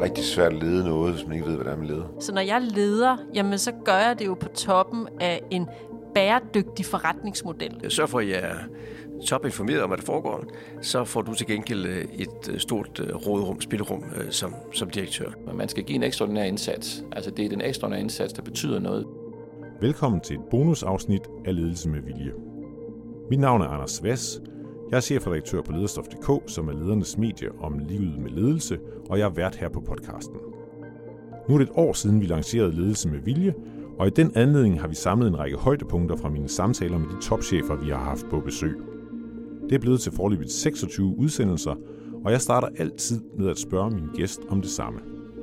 er rigtig svært at lede noget, hvis man ikke ved, hvordan man leder. Så når jeg leder, jamen så gør jeg det jo på toppen af en bæredygtig forretningsmodel. Sørg for, at jeg er topinformeret om, hvad der foregår, så får du til gengæld øh, et øh, stort øh, rådrum, spillerum som, som direktør. Man skal give en ekstraordinær indsats. Altså det er den ekstraordinære indsats, der betyder noget. Velkommen til et bonusafsnit af Ledelse med Vilje. Mit navn er Anders Vass. Jeg er chefredaktør på lederstof.dk, som er ledernes medie om livet med ledelse, og jeg er vært her på podcasten. Nu er det et år siden, vi lancerede Ledelse med Vilje, og i den anledning har vi samlet en række højdepunkter fra mine samtaler med de topchefer, vi har haft på besøg. Det er blevet til forløbet 26 udsendelser, og jeg starter altid med at spørge min gæst om det samme.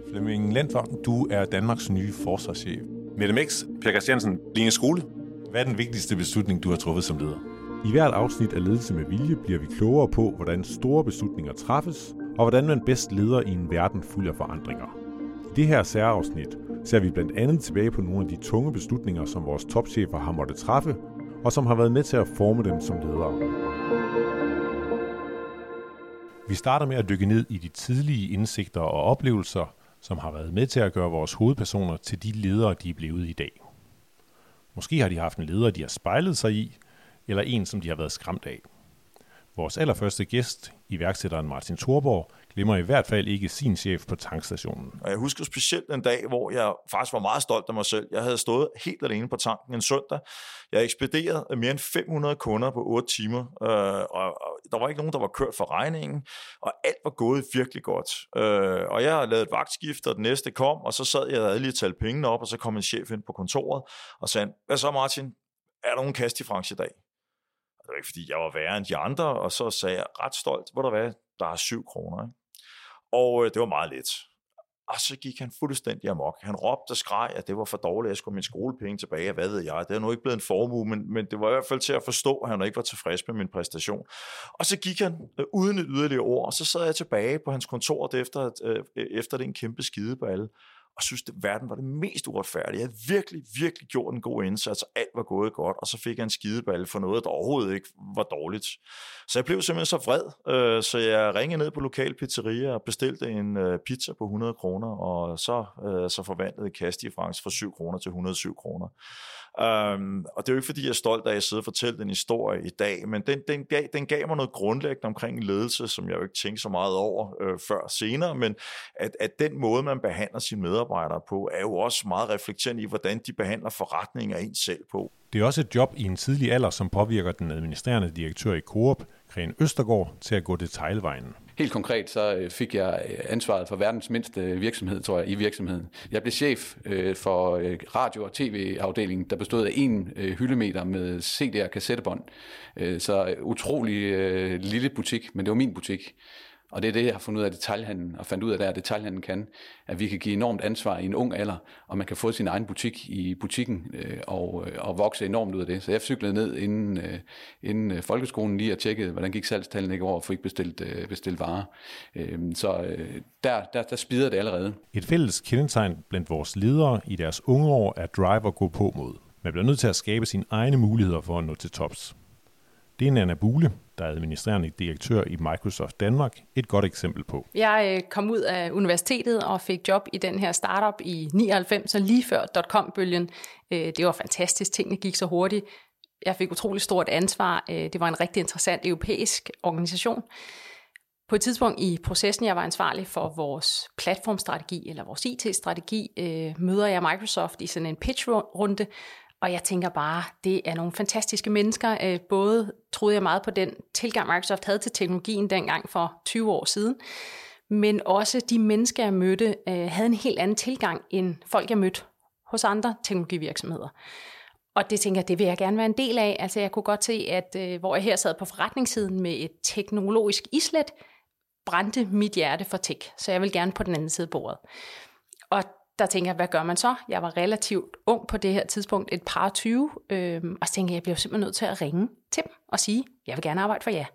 Flemming Lendvang, du er Danmarks nye forsvarschef. Mette Mix, Per Christiansen, Line Skole. Hvad er den vigtigste beslutning, du har truffet som leder? I hvert afsnit af Ledelse med Vilje bliver vi klogere på, hvordan store beslutninger træffes, og hvordan man bedst leder i en verden fuld af forandringer. I det her særafsnit ser vi blandt andet tilbage på nogle af de tunge beslutninger, som vores topchefer har måttet træffe, og som har været med til at forme dem som ledere. Vi starter med at dykke ned i de tidlige indsigter og oplevelser, som har været med til at gøre vores hovedpersoner til de ledere, de er blevet i dag. Måske har de haft en leder, de har spejlet sig i, eller en, som de har været skræmt af. Vores allerførste gæst, iværksætteren Martin Thorborg, glemmer i hvert fald ikke sin chef på tankstationen. Og jeg husker specielt en dag, hvor jeg faktisk var meget stolt af mig selv. Jeg havde stået helt alene på tanken en søndag. Jeg ekspederede mere end 500 kunder på 8 timer, øh, og, der var ikke nogen, der var kørt for regningen, og alt var gået virkelig godt. Øh, og jeg lavede et vagtskift, og den næste kom, og så sad jeg og lige talt pengene op, og så kom en chef ind på kontoret og sagde, hvad så Martin, er der nogen kastdifference i dag? Var ikke fordi, jeg var værre end de andre, og så sagde jeg ret stolt, hvor der var, der er 7 kroner. Ikke? Og øh, det var meget let. Og så gik han fuldstændig amok. Han råbte og skreg, at det var for dårligt, at jeg skulle min skolepenge tilbage, hvad ved jeg. Det er nu ikke blevet en formue, men, men det var i hvert fald til at forstå, at han ikke var tilfreds med min præstation. Og så gik han øh, uden et yderligere ord, og så sad jeg tilbage på hans kontor efter, øh, efter den kæmpe skideballe og synes, at verden var det mest uretfærdige. Jeg havde virkelig, virkelig gjort en god indsats, og alt var gået godt, og så fik jeg en skideball for noget, der overhovedet ikke var dårligt. Så jeg blev simpelthen så vred, øh, så jeg ringede ned på lokal pizzeria og bestilte en øh, pizza på 100 kroner, og så, øh, så forvandlede Kasti fra 7 kroner til 107 kroner. Um, og det er jo ikke, fordi jeg er stolt af, at jeg sidder og fortæller den historie i dag, men den, den, gav, den gav mig noget grundlæggende omkring ledelse, som jeg jo ikke tænkte så meget over øh, før senere, men at, at den måde, man behandler sine medarbejdere på, er jo også meget reflekterende i, hvordan de behandler forretninger en selv på. Det er også et job i en tidlig alder, som påvirker den administrerende direktør i Coop, Kren Østergaard, til at gå detaljvejen. Helt konkret så øh, fik jeg øh, ansvaret for verdens mindste øh, virksomhed, tror jeg, i virksomheden. Jeg blev chef for radio- og tv-afdelingen, der bestod af en hyldemeter med CD- og kassettebånd. Så utrolig lille butik, men det var min butik. Og det er det, jeg har fundet ud af detaljhandlen, og fandt ud af, der, at detaljhandlen kan, at vi kan give enormt ansvar i en ung alder, og man kan få sin egen butik i butikken øh, og, øh, og vokse enormt ud af det. Så jeg cyklede ned inden, øh, inden øh, folkeskolen lige og tjekkede, hvordan gik salgstallene i går, og fik bestilt, øh, bestilt varer. Øh, så øh, der, der, der spider det allerede. Et fælles kendetegn blandt vores ledere i deres unge år er drive gå på mod. Man bliver nødt til at skabe sine egne muligheder for at nå til tops. Det er Nana Bule, der er administrerende direktør i Microsoft Danmark, et godt eksempel på. Jeg øh, kom ud af universitetet og fik job i den her startup i 99, så lige før dot-com-bølgen. Øh, det var fantastisk, tingene gik så hurtigt. Jeg fik utrolig stort ansvar. Øh, det var en rigtig interessant europæisk organisation. På et tidspunkt i processen, jeg var ansvarlig for vores platformstrategi eller vores IT-strategi, møder jeg Microsoft i sådan en pitch-runde, og jeg tænker bare, det er nogle fantastiske mennesker. Øh, både troede jeg meget på den tilgang, Microsoft havde til teknologien dengang for 20 år siden, men også de mennesker, jeg mødte, øh, havde en helt anden tilgang end folk, jeg mødte hos andre teknologivirksomheder. Og det tænker jeg, det vil jeg gerne være en del af. Altså jeg kunne godt se, at øh, hvor jeg her sad på forretningssiden med et teknologisk islet, brændte mit hjerte for tech. Så jeg vil gerne på den anden side af bordet. Og der tænker jeg, hvad gør man så? Jeg var relativt ung på det her tidspunkt, et par 20, øh, og så tænkte jeg, jeg bliver simpelthen nødt til at ringe til dem og sige, jeg vil gerne arbejde for jer.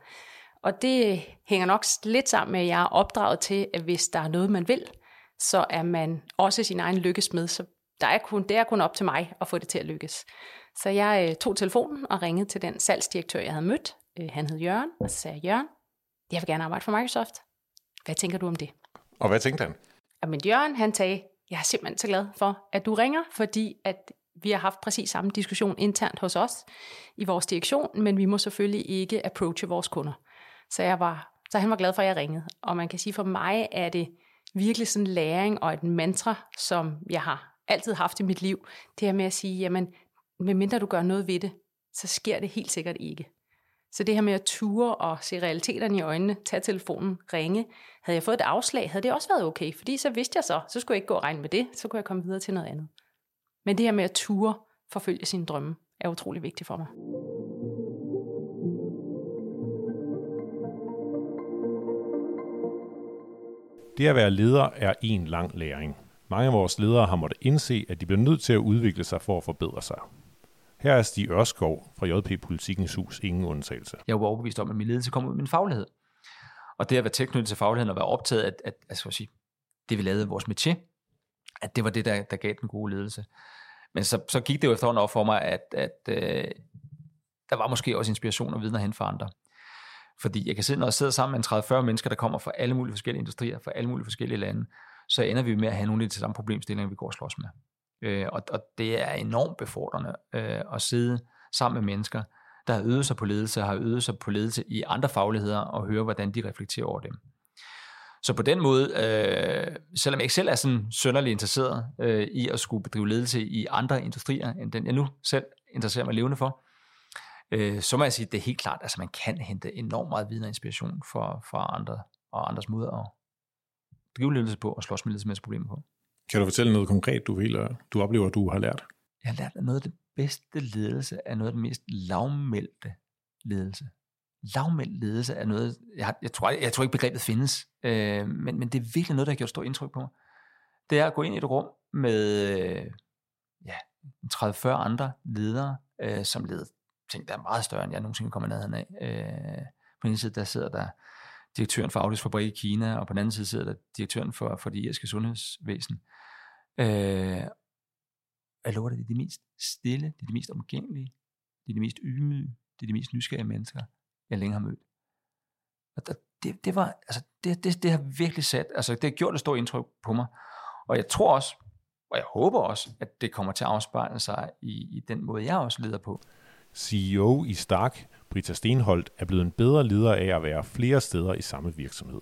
Og det hænger nok lidt sammen med, at jeg er opdraget til, at hvis der er noget, man vil, så er man også sin egen lykkes med. Så der er kun, det er kun op til mig at få det til at lykkes. Så jeg øh, tog telefonen og ringede til den salgsdirektør, jeg havde mødt. Øh, han hed Jørgen, og så sagde jeg, Jørgen, jeg vil gerne arbejde for Microsoft. Hvad tænker du om det? Og hvad tænkte han? men Jørgen, han sagde, jeg er simpelthen så glad for, at du ringer, fordi at vi har haft præcis samme diskussion internt hos os i vores direktion, men vi må selvfølgelig ikke approache vores kunder. Så, jeg var, så han var glad for, at jeg ringede. Og man kan sige, for mig er det virkelig sådan en læring og et mantra, som jeg har altid haft i mit liv. Det her med at sige, jamen, medmindre du gør noget ved det, så sker det helt sikkert ikke. Så det her med at ture og se realiteterne i øjnene, tage telefonen, ringe, havde jeg fået et afslag, havde det også været okay, fordi så vidste jeg så, så skulle jeg ikke gå og regne med det, så kunne jeg komme videre til noget andet. Men det her med at ture forfølge sine drømme, er utrolig vigtigt for mig. Det at være leder er en lang læring. Mange af vores ledere har måttet indse, at de bliver nødt til at udvikle sig for at forbedre sig. Her er Stig Ørskov fra JP Politikens Hus ingen undtagelse. Jeg var overbevist om, at min ledelse kom ud af min faglighed. Og det at være tilknyttet til fagligheden og være optaget af, at, altså, at, at sige, det vi lavede vores métier, at det var det, der, der gav den gode ledelse. Men så, så gik det jo efterhånden op for mig, at, at øh, der var måske også inspiration og viden at hente for andre. Fordi jeg kan sidde, når jeg sidder sammen med 30-40 mennesker, der kommer fra alle mulige forskellige industrier, fra alle mulige forskellige lande, så ender vi med at have nogle af de samme problemstillinger, vi går og slås med. Øh, og, og det er enormt befordrende øh, at sidde sammen med mennesker, der har øvet sig på ledelse, har øvet sig på ledelse i andre fagligheder, og høre, hvordan de reflekterer over dem. Så på den måde, øh, selvom jeg ikke selv er sådan sønderlig interesseret øh, i at skulle bedrive ledelse i andre industrier, end den jeg nu selv interesserer mig levende for, øh, så må jeg sige, at det er helt klart, at altså, man kan hente enormt meget viden og inspiration fra, fra andre og andres måder at drive ledelse på og slås med ledelsesmæssige på. Kan du fortælle noget konkret, du, vil, du oplever, du har lært? Jeg har lært, at noget af det bedste ledelse er noget af det mest lavmældte ledelse. Lavmældt ledelse er noget, jeg, har, jeg, tror, jeg, jeg tror ikke begrebet findes, øh, men, men det er virkelig noget, der har gjort stort indtryk på mig. Det er at gå ind i et rum med øh, ja, 30-40 andre ledere, øh, som leder ting, der er meget større, end jeg nogensinde kommer ned af. Øh, på den ene side, der sidder der direktøren for Audis fabrik i Kina, og på den anden side sidder der direktøren for, for det irske sundhedsvæsen. Øh, jeg lover dig, det er de mest stille, det er de mest omgængelige, det er de mest ydmyge, det er de mest nysgerrige mennesker, jeg længe har mødt. Og det, det, var, altså, det, det, det har virkelig sat, altså det har gjort et stort indtryk på mig. Og jeg tror også, og jeg håber også, at det kommer til at afspejle sig i, i den måde, jeg også leder på. CEO i Stark, Britta Stenholdt, er blevet en bedre leder af at være flere steder i samme virksomhed.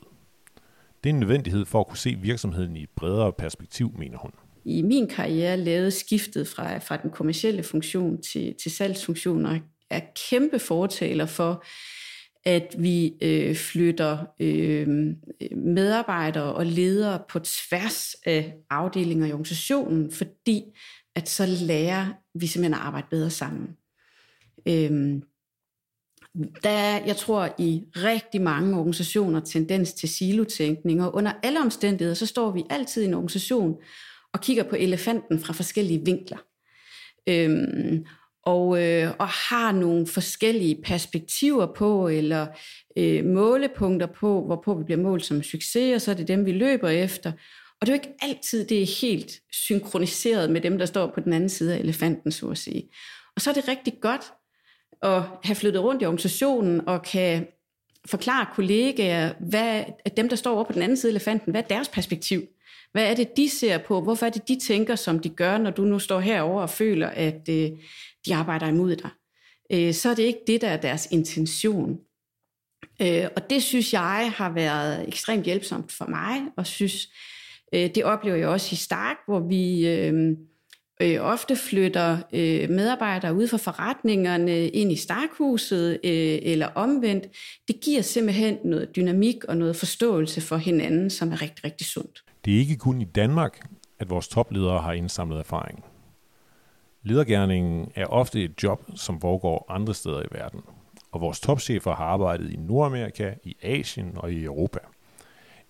Det er en nødvendighed for at kunne se virksomheden i et bredere perspektiv, mener hun. I min karriere lavede skiftet fra, fra den kommercielle funktion til, til salgsfunktioner er kæmpe fortaler for, at vi øh, flytter øh, medarbejdere og ledere på tværs af afdelinger i organisationen, fordi at så lærer vi simpelthen at arbejde bedre sammen. Øhm, der er, jeg tror, i rigtig mange organisationer tendens til silotænkning, og under alle omstændigheder, så står vi altid i en organisation og kigger på elefanten fra forskellige vinkler. Øhm, og, øh, og har nogle forskellige perspektiver på, eller øh, målepunkter på, hvorpå vi bliver målt som succes, og så er det dem, vi løber efter. Og det er jo ikke altid, det er helt synkroniseret med dem, der står på den anden side af elefanten, så at sige. Og så er det rigtig godt, at have flyttet rundt i organisationen og kan forklare kollegaer, hvad dem, der står over på den anden side af elefanten, hvad er deres perspektiv? Hvad er det, de ser på? Hvorfor er det, de tænker, som de gør, når du nu står herover og føler, at øh, de arbejder imod dig? Øh, så er det ikke det, der er deres intention. Øh, og det synes jeg har været ekstremt hjælpsomt for mig, og synes, øh, det oplever jeg også i Stark, hvor vi... Øh, øh, ofte flytter øh, medarbejdere ud fra forretningerne ind i Starkhuset øh, eller omvendt. Det giver simpelthen noget dynamik og noget forståelse for hinanden, som er rigtig, rigtig sundt. Det er ikke kun i Danmark, at vores topledere har indsamlet erfaring. Ledergærningen er ofte et job, som foregår andre steder i verden, og vores topchefer har arbejdet i Nordamerika, i Asien og i Europa.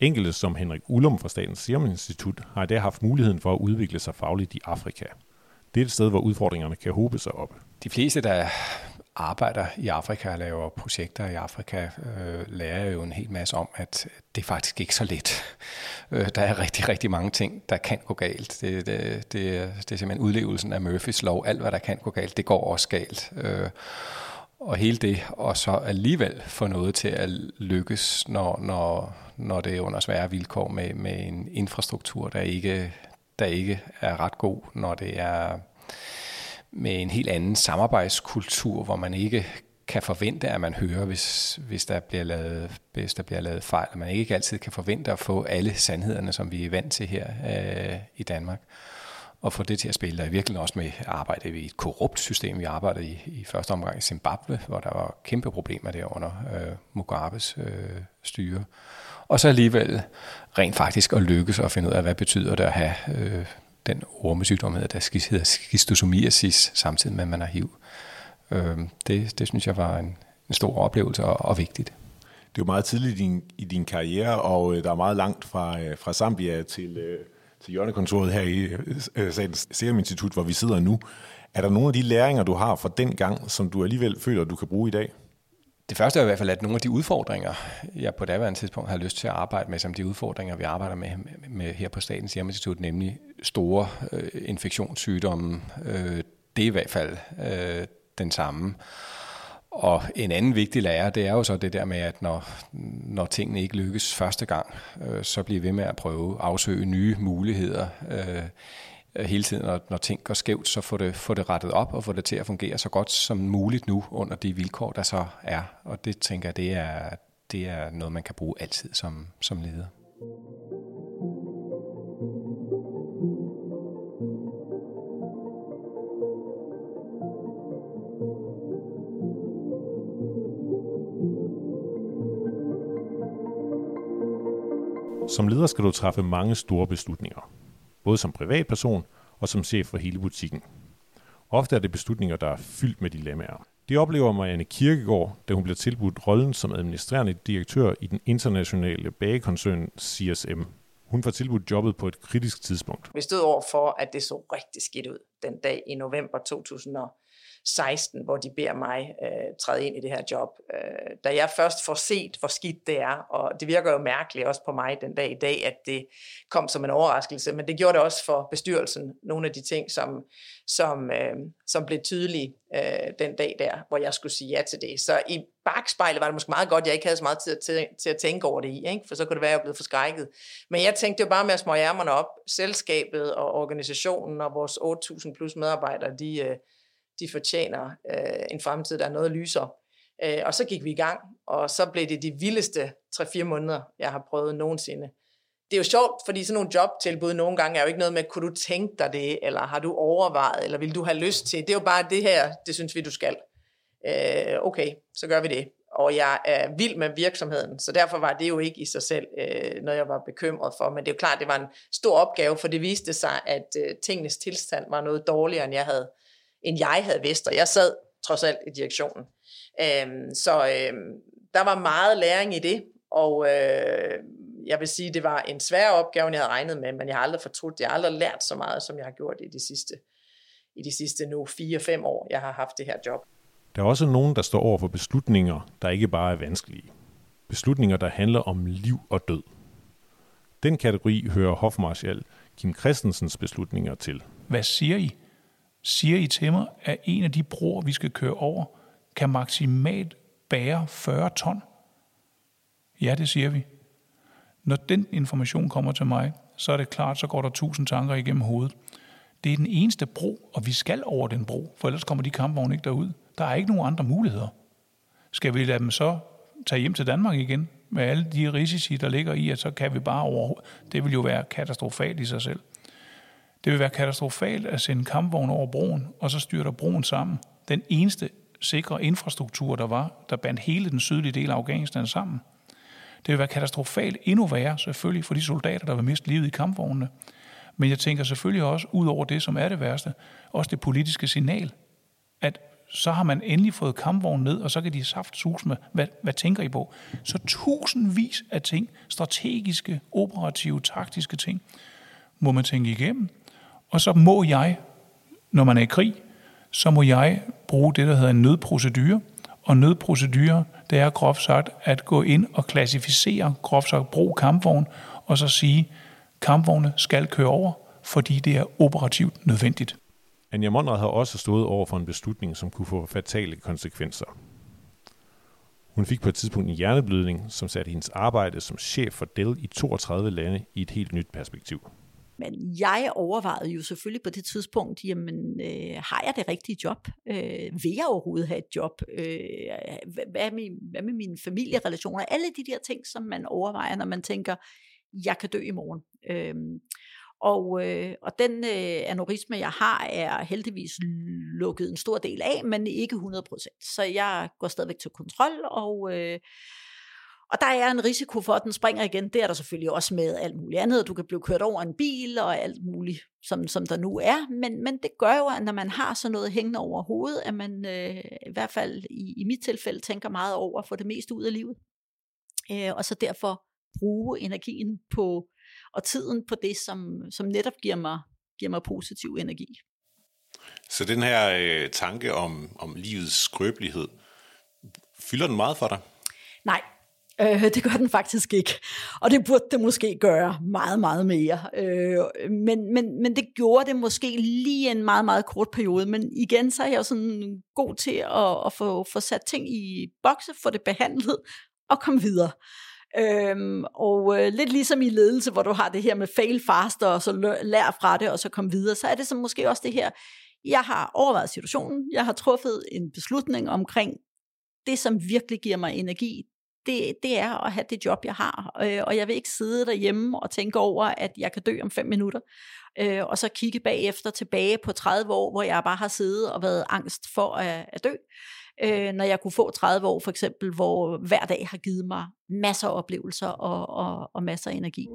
Enkelte som Henrik Ullum fra Statens Serum Institut har i dag haft muligheden for at udvikle sig fagligt i Afrika. Det er et sted, hvor udfordringerne kan hobe sig op. De fleste, der arbejder i Afrika og laver projekter i Afrika, øh, lærer jo en hel masse om, at det er faktisk ikke så let. Øh, der er rigtig, rigtig mange ting, der kan gå galt. Det, det, det, det er simpelthen udlevelsen af Murphys lov. Alt, hvad der kan gå galt, det går også galt. Øh, og hele det, og så alligevel få noget til at lykkes, når, når, når det er under svære vilkår med, med en infrastruktur, der ikke, der ikke er ret god, når det er med en helt anden samarbejdskultur, hvor man ikke kan forvente, at man hører, hvis, hvis, der bliver lavet, hvis der bliver lavet fejl, og man ikke altid kan forvente at få alle sandhederne, som vi er vant til her øh, i Danmark og få det til at spille. Der er virkelig også med arbejde i et korrupt system. Vi arbejdede i, i første omgang i Zimbabwe, hvor der var kæmpe problemer der under øh, Mugabes øh, styre. Og så alligevel rent faktisk at lykkes og finde ud af, hvad betyder det at have øh, den ormesygdom, der hedder schistosomiasis, samtidig med, at man har HIV. Øh, det, det synes jeg var en, en stor oplevelse og, og vigtigt. Det er jo meget tidligt i din, i din karriere, og øh, der er meget langt fra, øh, fra Zambia til, øh, til hjørnekontoret her i øh, øh, Statens Serum Institut, hvor vi sidder nu. Er der nogle af de læringer, du har fra den gang, som du alligevel føler, du kan bruge i dag? Det første er i hvert fald, at nogle af de udfordringer, jeg på daværende tidspunkt har lyst til at arbejde med, som de udfordringer, vi arbejder med, med her på Statens Serum Institut, nemlig store øh, infektionssygdomme, øh, det er i hvert fald øh, den samme. Og en anden vigtig lære, det er jo så det der med, at når, når tingene ikke lykkes første gang, øh, så bliver vi ved med at prøve at afsøge nye muligheder. Øh, hele tiden, når, når ting går skævt, så få det, få det rettet op og få det til at fungere så godt som muligt nu under de vilkår, der så er. Og det tænker jeg, det er, det er noget, man kan bruge altid som, som leder. Som leder skal du træffe mange store beslutninger, både som privatperson og som chef for hele butikken. Ofte er det beslutninger, der er fyldt med dilemmaer. Det oplever Marianne Kirkegaard, da hun bliver tilbudt rollen som administrerende direktør i den internationale bagekoncern CSM. Hun får tilbudt jobbet på et kritisk tidspunkt. Vi stod over for, at det så rigtig skidt ud den dag i november 2000. 16, hvor de beder mig øh, træde ind i det her job. Øh, da jeg først får set, hvor skidt det er, og det virker jo mærkeligt også på mig den dag i dag, at det kom som en overraskelse, men det gjorde det også for bestyrelsen, nogle af de ting, som, som, øh, som blev tydelige øh, den dag der, hvor jeg skulle sige ja til det. Så i bagspejlet var det måske meget godt, at jeg ikke havde så meget tid til, til at tænke over det i, ikke? for så kunne det være, at jeg blev forskrækket. Men jeg tænkte jo bare med at små ærmerne op. Selskabet og organisationen og vores 8.000 plus medarbejdere, de, øh, de fortjener øh, en fremtid, der er noget lyser. Øh, og så gik vi i gang, og så blev det de vildeste 3-4 måneder, jeg har prøvet nogensinde. Det er jo sjovt, fordi sådan nogle jobtilbud nogle gange er jo ikke noget med, kunne du tænke dig det, eller har du overvejet, eller vil du have lyst til? Det er jo bare det her, det synes vi, du skal. Øh, okay, så gør vi det. Og jeg er vild med virksomheden, så derfor var det jo ikke i sig selv øh, noget, jeg var bekymret for. Men det er jo klart, det var en stor opgave, for det viste sig, at øh, tingenes tilstand var noget dårligere, end jeg havde end jeg havde vidst, og jeg sad trods alt i direktionen. Øhm, så øhm, der var meget læring i det, og øh, jeg vil sige, det var en svær opgave, jeg havde regnet med, men jeg har aldrig fortrudt, jeg har aldrig lært så meget, som jeg har gjort i de sidste, i de sidste nu 4-5 år, jeg har haft det her job. Der er også nogen, der står over for beslutninger, der ikke bare er vanskelige. Beslutninger, der handler om liv og død. Den kategori hører hofmarschall Kim Christensens beslutninger til. Hvad siger I? Siger I til mig, at en af de broer, vi skal køre over, kan maksimalt bære 40 ton? Ja, det siger vi. Når den information kommer til mig, så er det klart, så går der tusind tanker igennem hovedet. Det er den eneste bro, og vi skal over den bro, for ellers kommer de kampvogne ikke derud. Der er ikke nogen andre muligheder. Skal vi lade dem så tage hjem til Danmark igen, med alle de risici, der ligger i, at så kan vi bare over... Det vil jo være katastrofalt i sig selv. Det vil være katastrofalt at sende kampvogne over broen, og så styrter broen sammen. Den eneste sikre infrastruktur, der var, der bandt hele den sydlige del af Afghanistan sammen. Det vil være katastrofalt endnu værre, selvfølgelig, for de soldater, der vil miste livet i kampvognene. Men jeg tænker selvfølgelig også, ud over det, som er det værste, også det politiske signal, at så har man endelig fået kampvognen ned, og så kan de saft sus med, hvad, hvad tænker I på? Så tusindvis af ting, strategiske, operative, taktiske ting, må man tænke igennem. Og så må jeg, når man er i krig, så må jeg bruge det, der hedder en nødprocedure. Og nødprocedure, det er groft sagt at gå ind og klassificere, groft sagt brug kampvogn, og så sige, kampvogne skal køre over, fordi det er operativt nødvendigt. Anja Monrad har også stået over for en beslutning, som kunne få fatale konsekvenser. Hun fik på et tidspunkt en hjerneblødning, som satte hendes arbejde som chef for Dell i 32 lande i et helt nyt perspektiv. Men jeg overvejede jo selvfølgelig på det tidspunkt, jamen, øh, har jeg det rigtige job? Øh, vil jeg overhovedet have et job? Øh, hvad, er min, hvad med mine familierelationer? Alle de der ting, som man overvejer, når man tænker, jeg kan dø i morgen. Øh, og, øh, og den øh, aneurisme, jeg har, er heldigvis lukket en stor del af, men ikke 100%. Så jeg går stadigvæk til kontrol, og, øh, og der er en risiko for, at den springer igen. Det er der selvfølgelig også med alt muligt andet. Du kan blive kørt over en bil og alt muligt, som, som der nu er. Men, men det gør jo, at når man har sådan noget hængende over hovedet, at man øh, i hvert fald i, i mit tilfælde tænker meget over at få det meste ud af livet. Øh, og så derfor bruge energien på og tiden på det, som, som netop giver mig, giver mig positiv energi. Så den her øh, tanke om, om livets skrøbelighed, fylder den meget for dig? Nej, øh, det gør den faktisk ikke. Og det burde det måske gøre meget, meget mere. Øh, men, men, men det gjorde det måske lige en meget, meget kort periode. Men igen, så er jeg jo sådan god til at, at få, få sat ting i bokse, få det behandlet og komme videre. Øhm, og øh, lidt ligesom i ledelse, hvor du har det her med fail faster, og så lær fra det, og så kom videre, så er det så måske også det her, jeg har overvejet situationen, jeg har truffet en beslutning omkring det, som virkelig giver mig energi, det, det er at have det job, jeg har. Øh, og jeg vil ikke sidde derhjemme og tænke over, at jeg kan dø om fem minutter, øh, og så kigge bagefter tilbage på 30 år, hvor jeg bare har siddet og været angst for at, at dø øh, når jeg kunne få 30 år for eksempel, hvor hver dag har givet mig masser af oplevelser og, og, og masser af energi.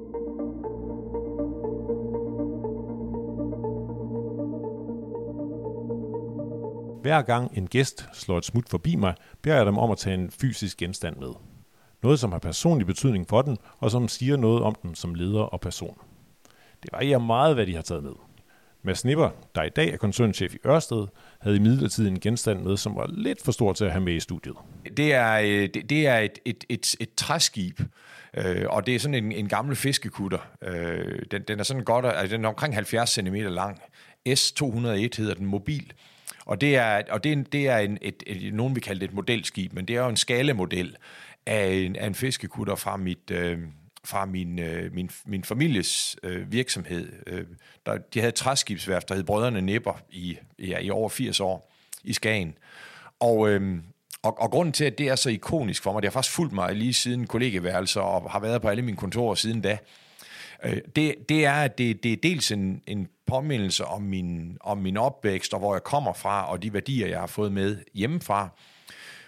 Hver gang en gæst slår et smut forbi mig, beder jeg dem om at tage en fysisk genstand med. Noget, som har personlig betydning for den, og som siger noget om den som leder og person. Det varierer meget, hvad de har taget med. Mads Nipper, der i dag er koncernchef i Ørsted, havde i midlertid en genstand med, som var lidt for stor til at have med i studiet. Det er, øh, det, det er et, et, et, et træskib, øh, og det er sådan en, en gammel fiskekutter. Øh, den, den er sådan godt, altså den er omkring 70 cm lang. S201 hedder den mobil. Og det er, og det er, det er en, et, et, nogen vi kalder det et modelskib, men det er jo en skalemodel af en, af en fiskekutter fra mit, øh, fra min, øh, min, min families øh, virksomhed. Øh, der, de havde et træskibsværft, der hed Brødrene Nipper i, ja, i over 80 år i Skagen. Og, øh, og, og grunden til, at det er så ikonisk for mig, det har faktisk fulgt mig lige siden kollegeværelser og har været på alle mine kontorer siden da, øh, det, det er, at det, det er dels en, en påmindelse om min, om min opvækst og hvor jeg kommer fra og de værdier, jeg har fået med hjemmefra.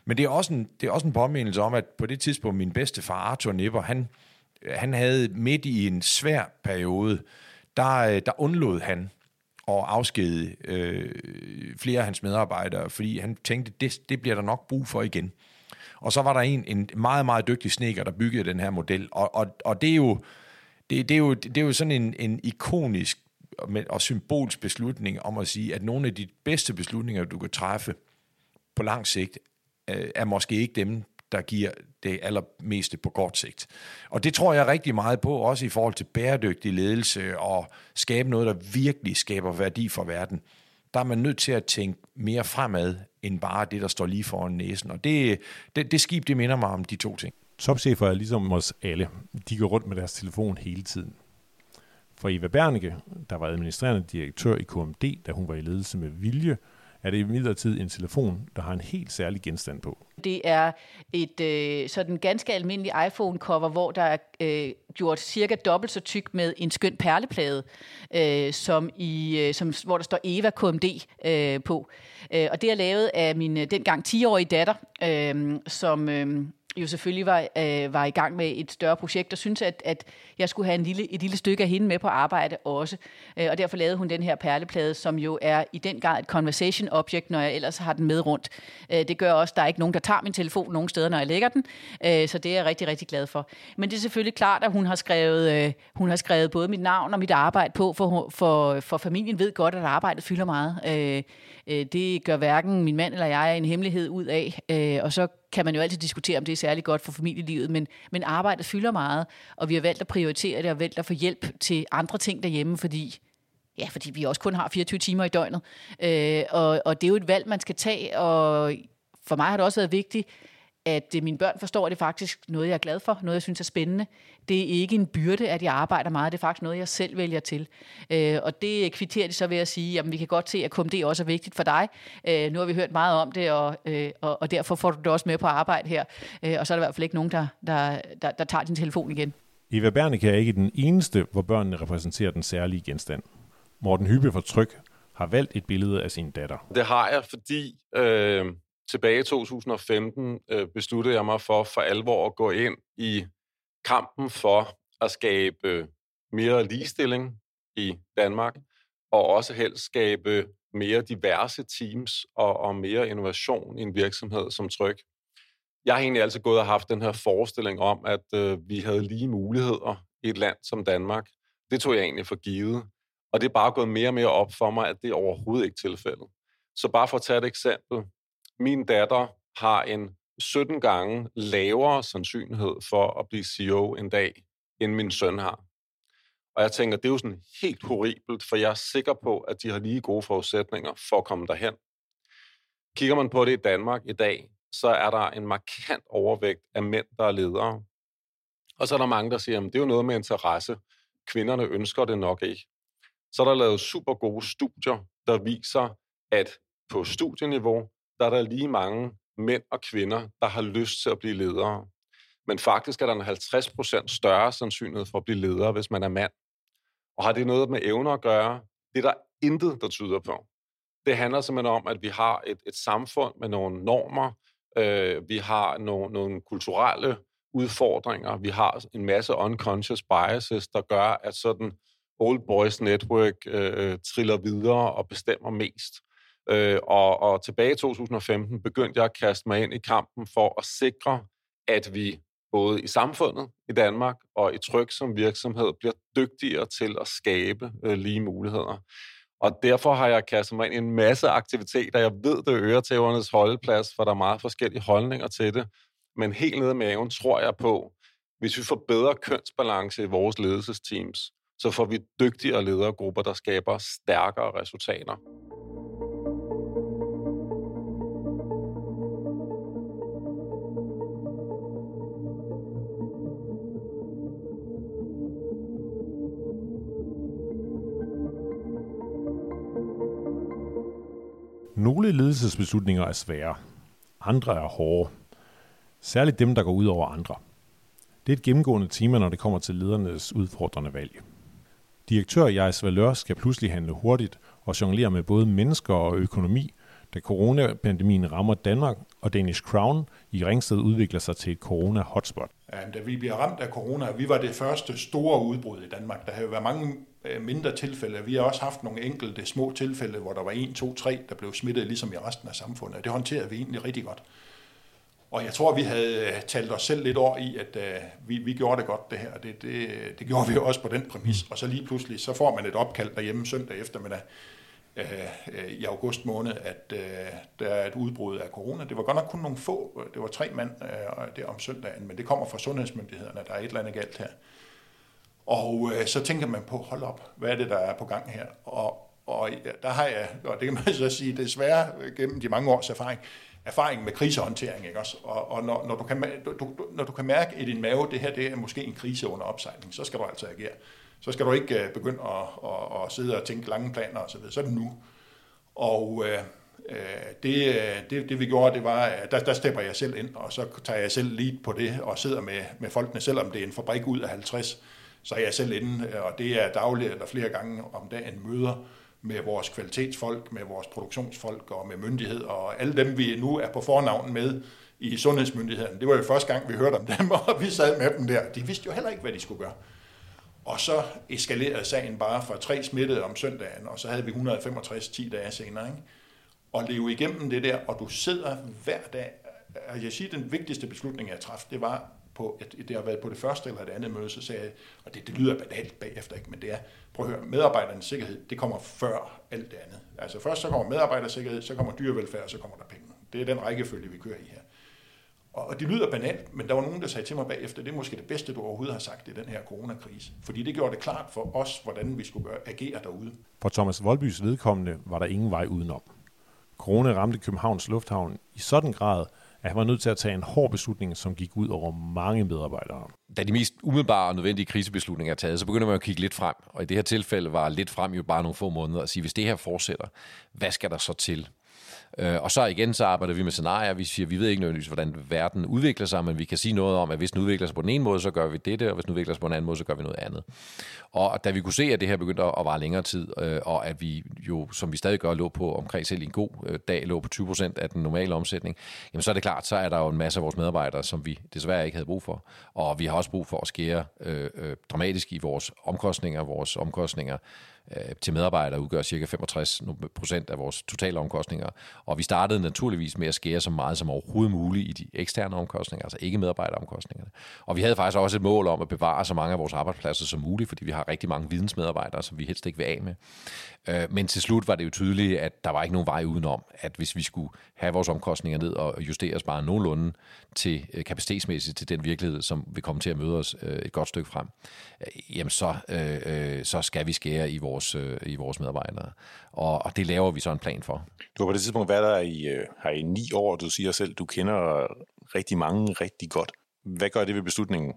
Men det er også en, det er også en påmindelse om, at på det tidspunkt, min bedste far, Arthur Nipper, han, han havde midt i en svær periode, der, øh, der undlod han at afskede øh, flere af hans medarbejdere, fordi han tænkte, det, det bliver der nok brug for igen. Og så var der en, en meget, meget dygtig sneker, der byggede den her model. Og, og, og det, er jo, det, det, er jo, det er jo sådan en, en ikonisk og symbolsk beslutning om at sige, at nogle af de bedste beslutninger, du kan træffe på lang sigt, øh, er måske ikke dem, der giver det allermeste på kort sigt. Og det tror jeg rigtig meget på, også i forhold til bæredygtig ledelse og skabe noget, der virkelig skaber værdi for verden. Der er man nødt til at tænke mere fremad, end bare det, der står lige foran næsen. Og det, det, det skib, det minder mig om de to ting. Topchefer er ligesom os alle. De går rundt med deres telefon hele tiden. For Eva Bernike, der var administrerende direktør i KMD, da hun var i ledelse med vilje, er det imidlertid en telefon, der har en helt særlig genstand på. Det er et øh, sådan ganske almindelig iPhone-cover, hvor der er øh, gjort cirka dobbelt så tyk med en skøn perleplade, øh, som i, øh, som, hvor der står Eva KMD øh, på. Øh, og det er lavet af min øh, dengang 10-årige datter, øh, som... Øh, jo selvfølgelig var, øh, var i gang med et større projekt, og syntes, at, at jeg skulle have en lille, et lille stykke af hende med på arbejde også. Øh, og derfor lavede hun den her perleplade, som jo er i den grad et conversation object, når jeg ellers har den med rundt. Øh, det gør også, at der er ikke nogen, der tager min telefon nogen steder, når jeg lægger den. Øh, så det er jeg rigtig, rigtig glad for. Men det er selvfølgelig klart, at hun har skrevet, øh, hun har skrevet både mit navn og mit arbejde på, for, for, for familien ved godt, at arbejdet fylder meget. Øh, øh, det gør hverken min mand eller jeg en hemmelighed ud af. Øh, og så kan man jo altid diskutere, om det er særlig godt for familielivet, men, men arbejdet fylder meget, og vi har valgt at prioritere det og valgt at få hjælp til andre ting derhjemme, fordi Ja, fordi vi også kun har 24 timer i døgnet. Øh, og, og det er jo et valg, man skal tage, og for mig har det også været vigtigt, at øh, mine børn forstår, at det er faktisk noget, jeg er glad for, noget, jeg synes er spændende. Det er ikke en byrde, at jeg arbejder meget, det er faktisk noget, jeg selv vælger til. Øh, og det kvitterer de så ved at sige, at vi kan godt se, at KMD også er vigtigt for dig. Øh, nu har vi hørt meget om det, og, øh, og, og derfor får du det også med på arbejde her. Øh, og så er der i hvert fald ikke nogen, der, der, der, der tager din telefon igen. Eva Bernicke er ikke den eneste, hvor børnene repræsenterer den særlige genstand. Morten Hyppe fra Tryk har valgt et billede af sin datter. Det har jeg, fordi øh, tilbage i 2015 øh, besluttede jeg mig for for alvor at gå ind i kampen for at skabe mere ligestilling i Danmark, og også helst skabe mere diverse teams og, og mere innovation i en virksomhed som Tryk. Jeg har egentlig altid gået og haft den her forestilling om, at øh, vi havde lige muligheder i et land som Danmark. Det tog jeg egentlig for givet. Og det er bare gået mere og mere op for mig, at det er overhovedet ikke tilfældet. Så bare for at tage et eksempel. Min datter har en 17 gange lavere sandsynlighed for at blive CEO en dag, end min søn har. Og jeg tænker, det er jo sådan helt horribelt, for jeg er sikker på, at de har lige gode forudsætninger for at komme derhen. Kigger man på det i Danmark i dag, så er der en markant overvægt af mænd, der er ledere. Og så er der mange, der siger, at det er jo noget med interesse. Kvinderne ønsker det nok ikke. Så er der lavet super gode studier, der viser, at på studieniveau, der er der lige mange mænd og kvinder, der har lyst til at blive ledere. Men faktisk er der en 50% større sandsynlighed for at blive leder, hvis man er mand. Og har det noget med evner at gøre? Det er der intet, der tyder på. Det handler simpelthen om, at vi har et, et samfund med nogle normer, øh, vi har nogle, nogle kulturelle udfordringer, vi har en masse unconscious biases, der gør, at sådan old boys network øh, triller videre og bestemmer mest. Øh, og, og tilbage i 2015 begyndte jeg at kaste mig ind i kampen for at sikre, at vi både i samfundet i Danmark og i tryk som virksomhed bliver dygtigere til at skabe øh, lige muligheder. Og derfor har jeg kastet mig ind i en masse aktiviteter. Jeg ved, det øger tævernes holdeplads, for der er meget forskellige holdninger til det. Men helt nede i maven tror jeg på, hvis vi får bedre kønsbalance i vores ledelsesteams, så får vi dygtigere ledergrupper, der skaber stærkere resultater. Nogle ledelsesbeslutninger er svære. Andre er hårde. Særligt dem, der går ud over andre. Det er et gennemgående tema, når det kommer til ledernes udfordrende valg. Direktør Jais Valør skal pludselig handle hurtigt og jonglere med både mennesker og økonomi, da coronapandemien rammer Danmark, og Danish Crown i Ringsted udvikler sig til et corona-hotspot. Da vi bliver ramt af corona, vi var det første store udbrud i Danmark. Der har jo været mange Øh, mindre tilfælde. Vi har også haft nogle enkelte små tilfælde, hvor der var 1, 2, 3, der blev smittet, ligesom i resten af samfundet. Det håndterede vi egentlig rigtig godt. Og jeg tror, vi havde øh, talt os selv lidt over i, at uh, vi, vi gjorde det godt, det her. Det, det, det gjorde vi også på den præmis. Og så lige pludselig, så får man et opkald derhjemme søndag eftermiddag uh, i august måned, at uh, der er et udbrud af corona. Det var godt nok kun nogle få, det var tre mand uh, der om søndagen, men det kommer fra sundhedsmyndighederne, der er et eller andet galt her. Og øh, så tænker man på, hold op, hvad er det, der er på gang her? Og, og der har jeg, og det kan man så sige, desværre øh, gennem de mange års erfaring, erfaring med krisehåndtering, ikke også? Og, og når, når, du kan, du, du, når du kan mærke i din mave, det her det er måske en krise under opsejling, så skal du altså agere. Så skal du ikke øh, begynde at, at, at sidde og tænke lange planer osv., så, så er det nu. Og øh, øh det, øh, det, det vi gjorde, det var, der, der stepper jeg selv ind, og så tager jeg selv lead på det, og sidder med, med folkene, selvom det er en fabrik ud af 50, så er jeg selv inde, øh, og det er dagligt eller flere gange om dagen møder, med vores kvalitetsfolk, med vores produktionsfolk og med myndighed, og alle dem, vi nu er på fornavn med i sundhedsmyndigheden. Det var jo første gang, vi hørte om dem, og vi sad med dem der. De vidste jo heller ikke, hvad de skulle gøre. Og så eskalerede sagen bare fra tre smittede om søndagen, og så havde vi 165 10 dage senere. Ikke? Og leve igennem det der, og du sidder hver dag. Jeg siger, den vigtigste beslutning, jeg træffede, det var på, det har været på det første eller det andet møde, så sagde jeg, og det, det lyder banalt bagefter, ikke, men det er, prøv at høre, medarbejdernes sikkerhed, det kommer før alt det andet. Altså først så kommer medarbejdersikkerhed, så kommer dyrevelfærd, og så kommer der penge. Det er den rækkefølge, vi kører i her. Og det lyder banalt, men der var nogen, der sagde til mig bagefter, det er måske det bedste, du overhovedet har sagt i den her coronakrise. Fordi det gjorde det klart for os, hvordan vi skulle gøre, agere derude. For Thomas Voldbys vedkommende var der ingen vej udenom. Corona ramte Københavns Lufthavn i sådan grad, at han var nødt til at tage en hård beslutning, som gik ud over mange medarbejdere. Da de mest umiddelbare og nødvendige krisebeslutninger er taget, så begynder man at kigge lidt frem. Og i det her tilfælde var lidt frem jo bare nogle få måneder at sige, hvis det her fortsætter, hvad skal der så til? Øh, og så igen, så arbejder vi med scenarier. Vi siger, vi ved ikke nødvendigvis, hvordan verden udvikler sig, men vi kan sige noget om, at hvis den udvikler sig på den ene måde, så gør vi dette, og hvis den udvikler sig på en anden måde, så gør vi noget andet. Og da vi kunne se, at det her begyndte at vare længere tid, øh, og at vi jo, som vi stadig gør, lå på omkring selv en god øh, dag, lå på 20 procent af den normale omsætning, jamen så er det klart, så er der jo en masse af vores medarbejdere, som vi desværre ikke havde brug for. Og vi har også brug for at skære øh, øh, dramatisk i vores omkostninger, vores omkostninger Øh, til medarbejdere udgør cirka 65 procent af vores totale omkostninger. Og vi startede naturligvis med at skære så meget som overhovedet muligt i de eksterne omkostninger, altså ikke medarbejderomkostningerne. Og vi havde faktisk også et mål om at bevare så mange af vores arbejdspladser som muligt, fordi vi har rigtig mange vidensmedarbejdere, som vi helst ikke vil af med. Øh, men til slut var det jo tydeligt, at der var ikke nogen vej udenom, at hvis vi skulle have vores omkostninger ned og justere os bare nogenlunde til øh, kapacitetsmæssigt til den virkelighed, som vil komme til at møde os et godt stykke frem, jamen så, så skal vi skære i vores, i vores medarbejdere. Og, og det laver vi så en plan for. Du har på det tidspunkt været der i, her i ni år, du siger selv, du kender rigtig mange rigtig godt. Hvad gør det ved beslutningen?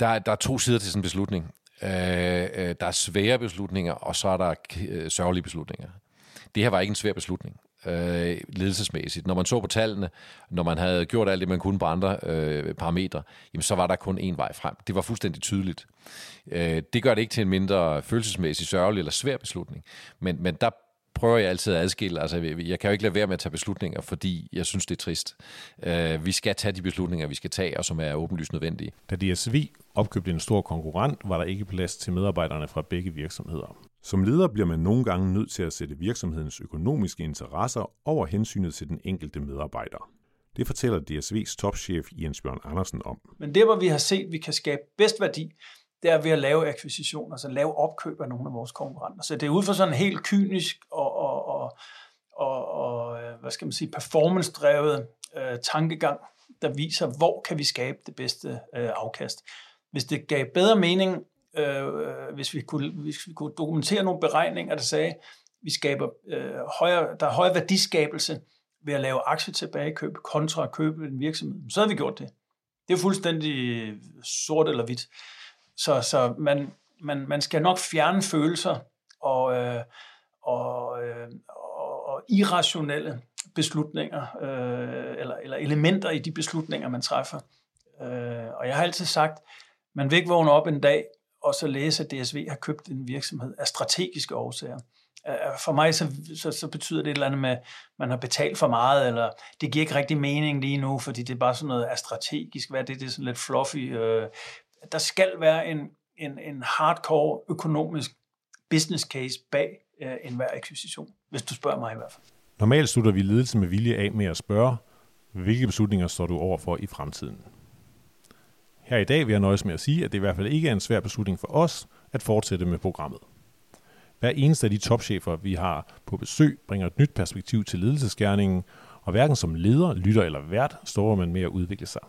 Der, der er to sider til sådan en beslutning. Øh, øh, der er svære beslutninger, og så er der øh, sørgelige beslutninger. Det her var ikke en svær beslutning øh, ledelsesmæssigt. Når man så på tallene, når man havde gjort alt det, man kunne på andre øh, parametre, jamen, så var der kun én vej frem. Det var fuldstændig tydeligt. Øh, det gør det ikke til en mindre følelsesmæssig sørgelig eller svær beslutning, men, men der prøver jeg altid at adskille. Altså, jeg kan jo ikke lade være med at tage beslutninger, fordi jeg synes, det er trist. Øh, vi skal tage de beslutninger, vi skal tage, og som er åbenlyst nødvendige. Da DSV opkøbte en stor konkurrent, var der ikke plads til medarbejderne fra begge virksomheder. Som leder bliver man nogle gange nødt til at sætte virksomhedens økonomiske interesser over hensynet til den enkelte medarbejder. Det fortæller DSV's topchef Jens Bjørn Andersen om. Men det, hvor vi har set, at vi kan skabe bedst værdi, det er ved at lave akquisitioner, altså lave opkøb af nogle af vores konkurrenter. Så det er ud fra sådan en helt kynisk og, og, og, og, og hvad skal man sige, performance-drevet øh, tankegang, der viser, hvor kan vi skabe det bedste øh, afkast. Hvis det gav bedre mening, øh, hvis, vi kunne, hvis vi kunne dokumentere nogle beregninger, der sagde, vi skaber øh, højere, der er højere værdiskabelse ved at lave aktietilbagekøb kontra at købe en virksomhed, så havde vi gjort det. Det er fuldstændig øh, sort eller hvidt. Så, så man, man, man skal nok fjerne følelser og, øh, og, øh, og, og irrationelle beslutninger, øh, eller, eller elementer i de beslutninger, man træffer. Øh, og jeg har altid sagt, man vil ikke vågne op en dag og så læse, at DSV har købt en virksomhed af strategiske årsager. Øh, øh, for mig så, så, så betyder det et eller andet med, at man har betalt for meget, eller det giver ikke rigtig mening lige nu, fordi det er bare sådan noget af strategisk. Hvad er det? Det er sådan lidt fluffy. Øh, der skal være en, en, en hardcore økonomisk business case bag øh, enhver akquisition, hvis du spørger mig i hvert fald. Normalt slutter vi ledelse med vilje af med at spørge, hvilke beslutninger står du over for i fremtiden? Her i dag vil jeg nøjes med at sige, at det i hvert fald ikke er en svær beslutning for os at fortsætte med programmet. Hver eneste af de topchefer, vi har på besøg, bringer et nyt perspektiv til ledelsesgærningen, og hverken som leder, lytter eller vært står man med at udvikle sig.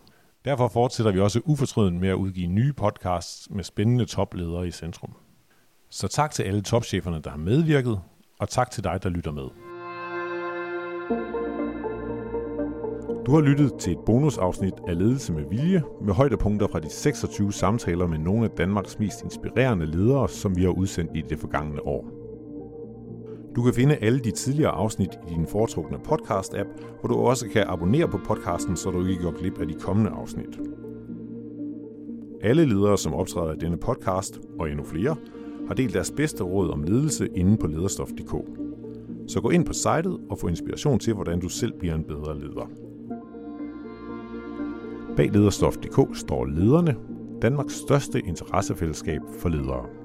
Derfor fortsætter vi også ufortrødent med at udgive nye podcasts med spændende topledere i centrum. Så tak til alle topcheferne, der har medvirket, og tak til dig, der lytter med. Du har lyttet til et bonusafsnit af Ledelse med Vilje med højdepunkter fra de 26 samtaler med nogle af Danmarks mest inspirerende ledere, som vi har udsendt i det forgangne år. Du kan finde alle de tidligere afsnit i din foretrukne podcast-app, hvor du også kan abonnere på podcasten, så du ikke går glip af de kommende afsnit. Alle ledere, som optræder i denne podcast, og endnu flere, har delt deres bedste råd om ledelse inde på lederstof.dk. Så gå ind på sitet og få inspiration til, hvordan du selv bliver en bedre leder. Bag lederstof.dk står lederne, Danmarks største interessefællesskab for ledere.